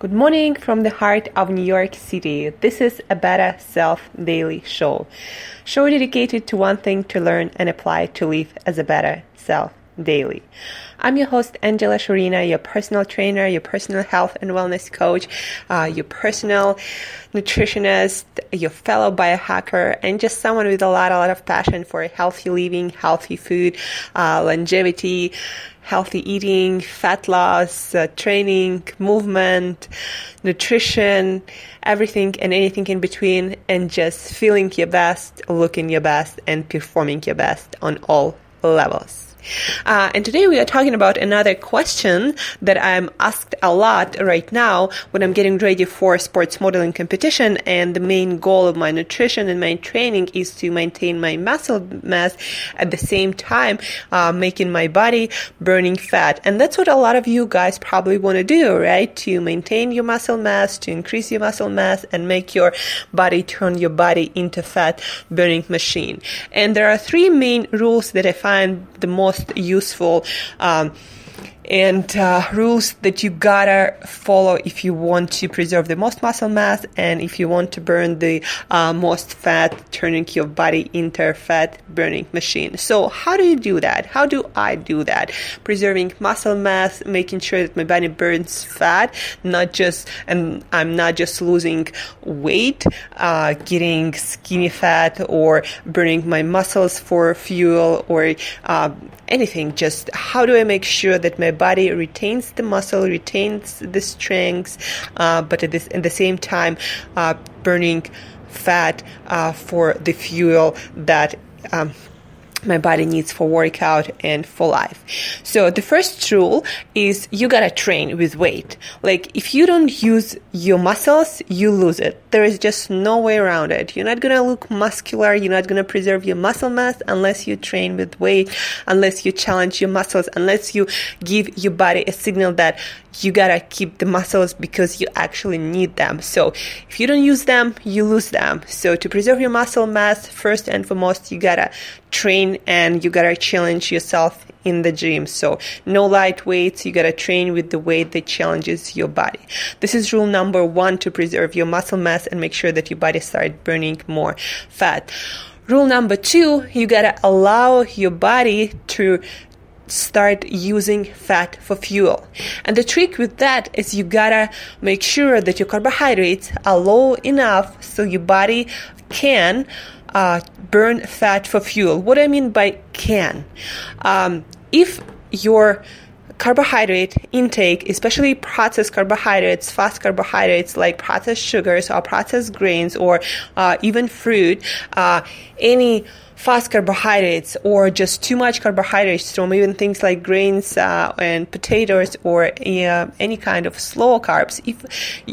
Good morning from the heart of New York City. This is a Better Self Daily Show. Show dedicated to one thing to learn and apply to live as a better self daily. I'm your host, Angela Shurina, your personal trainer, your personal health and wellness coach, uh, your personal nutritionist, your fellow biohacker, and just someone with a lot, a lot of passion for healthy living, healthy food, uh, longevity, healthy eating, fat loss, uh, training, movement, nutrition, everything and anything in between, and just feeling your best, looking your best, and performing your best on all levels. Uh, and today we are talking about another question that I'm asked a lot right now when I'm getting ready for sports modeling competition. And the main goal of my nutrition and my training is to maintain my muscle mass at the same time, uh, making my body burning fat. And that's what a lot of you guys probably want to do, right? To maintain your muscle mass, to increase your muscle mass and make your body turn your body into fat burning machine. And there are three main rules that I find the most most useful um, and uh, rules that you gotta follow if you want to preserve the most muscle mass and if you want to burn the uh, most fat, turning your body into a fat burning machine. So, how do you do that? How do I do that? Preserving muscle mass, making sure that my body burns fat, not just, and I'm not just losing weight, uh, getting skinny fat, or burning my muscles for fuel, or uh, anything. Just how do I make sure that my body retains the muscle, retains the strength, uh, but at, this, at the same time, uh, burning fat uh, for the fuel that um, my body needs for workout and for life. So the first rule is you gotta train with weight. Like if you don't use your muscles, you lose it. There is just no way around it. You're not gonna look muscular. You're not gonna preserve your muscle mass unless you train with weight, unless you challenge your muscles, unless you give your body a signal that you gotta keep the muscles because you actually need them. So if you don't use them, you lose them. So to preserve your muscle mass, first and foremost, you gotta train and you gotta challenge yourself in the gym. So no light weights, you gotta train with the weight that challenges your body. This is rule number one to preserve your muscle mass and make sure that your body starts burning more fat. Rule number two, you gotta allow your body to start using fat for fuel. And the trick with that is you gotta make sure that your carbohydrates are low enough so your body can uh, burn fat for fuel. What I mean by can, um, if your carbohydrate intake, especially processed carbohydrates, fast carbohydrates like processed sugars or processed grains or uh, even fruit, uh, any fast carbohydrates or just too much carbohydrates from even things like grains uh, and potatoes or uh, any kind of slow carbs, if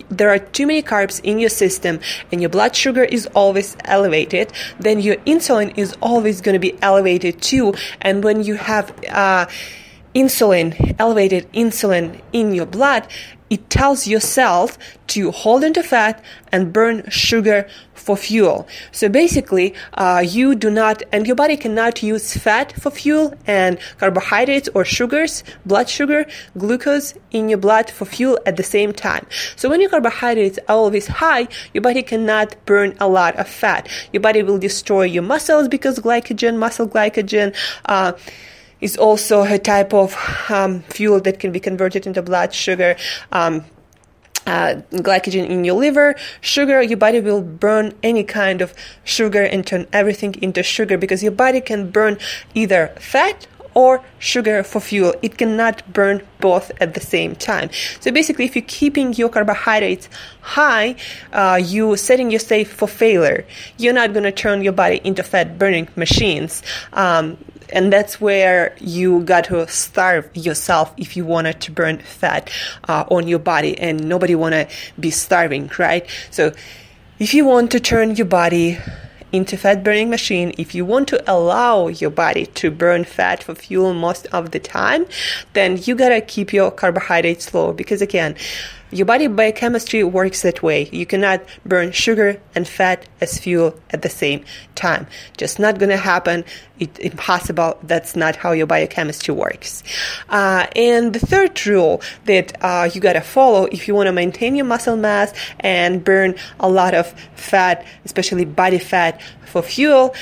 there are too many carbs in your system and your blood sugar is always elevated, then your insulin is always going to be elevated too. And when you have uh, insulin, elevated insulin in your blood, it tells your cells to hold into fat and burn sugar for fuel. So basically, uh, you do not, and your body cannot use fat for fuel and carbohydrates or sugars, blood sugar, glucose in your blood for fuel at the same time. So when your carbohydrates are always high, your body cannot burn a lot of fat. Your body will destroy your muscles because glycogen, muscle glycogen, uh, is also a type of um, fuel that can be converted into blood sugar. Um, uh, glycogen in your liver, sugar, your body will burn any kind of sugar and turn everything into sugar because your body can burn either fat or sugar for fuel. It cannot burn both at the same time. So basically, if you're keeping your carbohydrates high, uh, you're setting yourself for failure. You're not going to turn your body into fat burning machines. Um, and that's where you got to starve yourself if you wanted to burn fat uh, on your body. And nobody want to be starving right? So if you want to turn your body into fat burning machine, if you want to allow your body to burn fat for fuel most of the time, then you gotta keep your carbohydrates low. Because again, your body biochemistry works that way. You cannot burn sugar and fat as fuel at the same time. Just not going to happen. It's impossible. That's not how your biochemistry works. Uh, and the third rule that uh, you got to follow if you want to maintain your muscle mass and burn a lot of fat, especially body fat for fuel,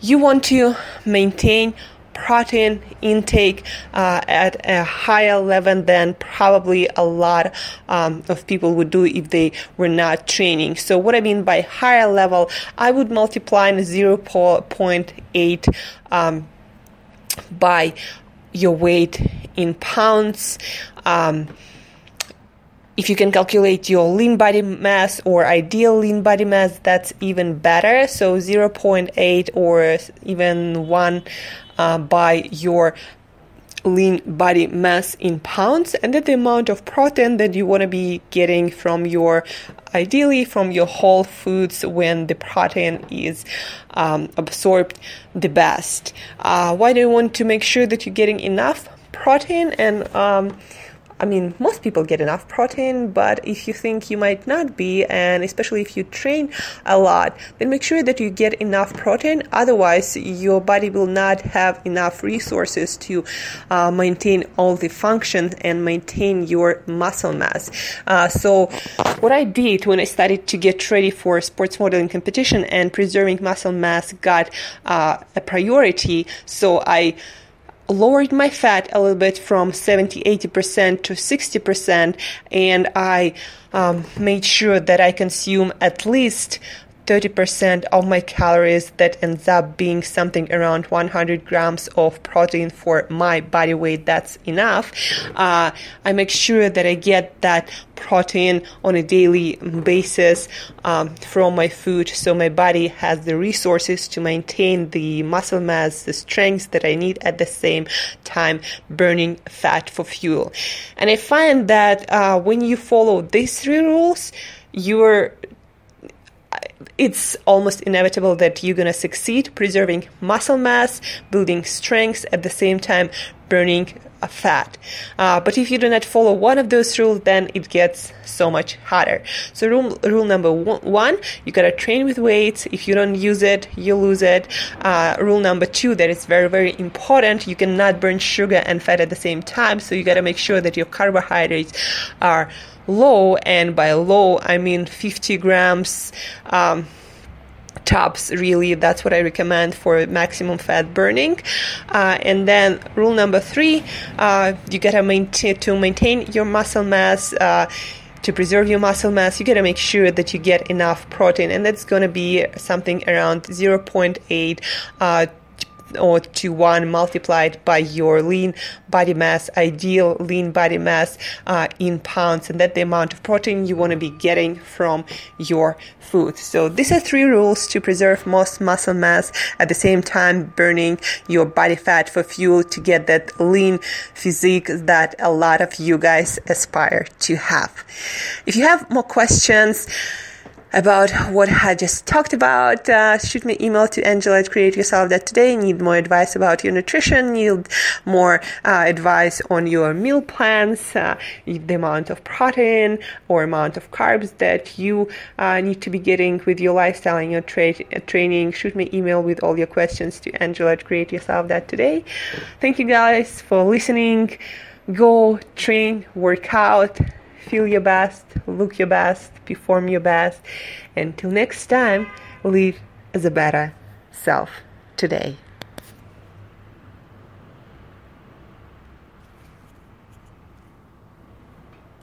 you want to maintain protein intake uh, at a higher level than probably a lot um, of people would do if they were not training. So, what I mean by higher level, I would multiply 0.8 um, by your weight in pounds. Um, if you can calculate your lean body mass or ideal lean body mass, that's even better. So 0.8 or even 1 uh, by your lean body mass in pounds and then the amount of protein that you want to be getting from your ideally from your whole foods when the protein is um, absorbed the best uh, why do you want to make sure that you're getting enough protein and um, I mean, most people get enough protein, but if you think you might not be, and especially if you train a lot, then make sure that you get enough protein. Otherwise, your body will not have enough resources to uh, maintain all the functions and maintain your muscle mass. Uh, so, what I did when I started to get ready for sports modeling competition and preserving muscle mass got uh, a priority. So, I lowered my fat a little bit from 70 80% to 60% and i um, made sure that i consume at least 30% of my calories that ends up being something around 100 grams of protein for my body weight. That's enough. Uh, i make sure that i get that protein on a daily basis um, from my food. So my body has the resources to maintain the muscle mass the strength that i need at the same time burning fat for fuel. And i find that uh, when you follow these three rules you're it's almost inevitable that you're going to succeed preserving muscle mass, building strength at the same time, burning fat. Uh, but if you do not follow one of those rules, then it gets so much harder. So rule, rule number one, you gotta train with weights. If you don't use it, you lose it. Uh, rule number two, that is very, very important. You cannot burn sugar and fat at the same time. So you gotta make sure that your carbohydrates are low, and by low, I mean 50 grams. Um, tops really that's what i recommend for maximum fat burning uh, and then rule number three uh, you gotta maintain to maintain your muscle mass uh, to preserve your muscle mass, you gotta make sure that you get enough protein, and that's gonna be something around 0.8 uh, or to 1 multiplied by your lean body mass, ideal lean body mass uh, in pounds, and that's the amount of protein you want to be getting from your food. So these are three rules to preserve most muscle mass at the same time burning your body fat for fuel to get that lean physique that a lot of you guys aspire to have. If you have more questions, about what I just talked about, uh, shoot me email to Angela at Create Yourself that today. Need more advice about your nutrition, need more uh, advice on your meal plans, uh, the amount of protein or amount of carbs that you uh, need to be getting with your lifestyle and your tra- training. Shoot me email with all your questions to Angela at Create Yourself that today. Thank you guys for listening. Go train, work out feel your best, look your best, perform your best. Until next time, live as a better self today.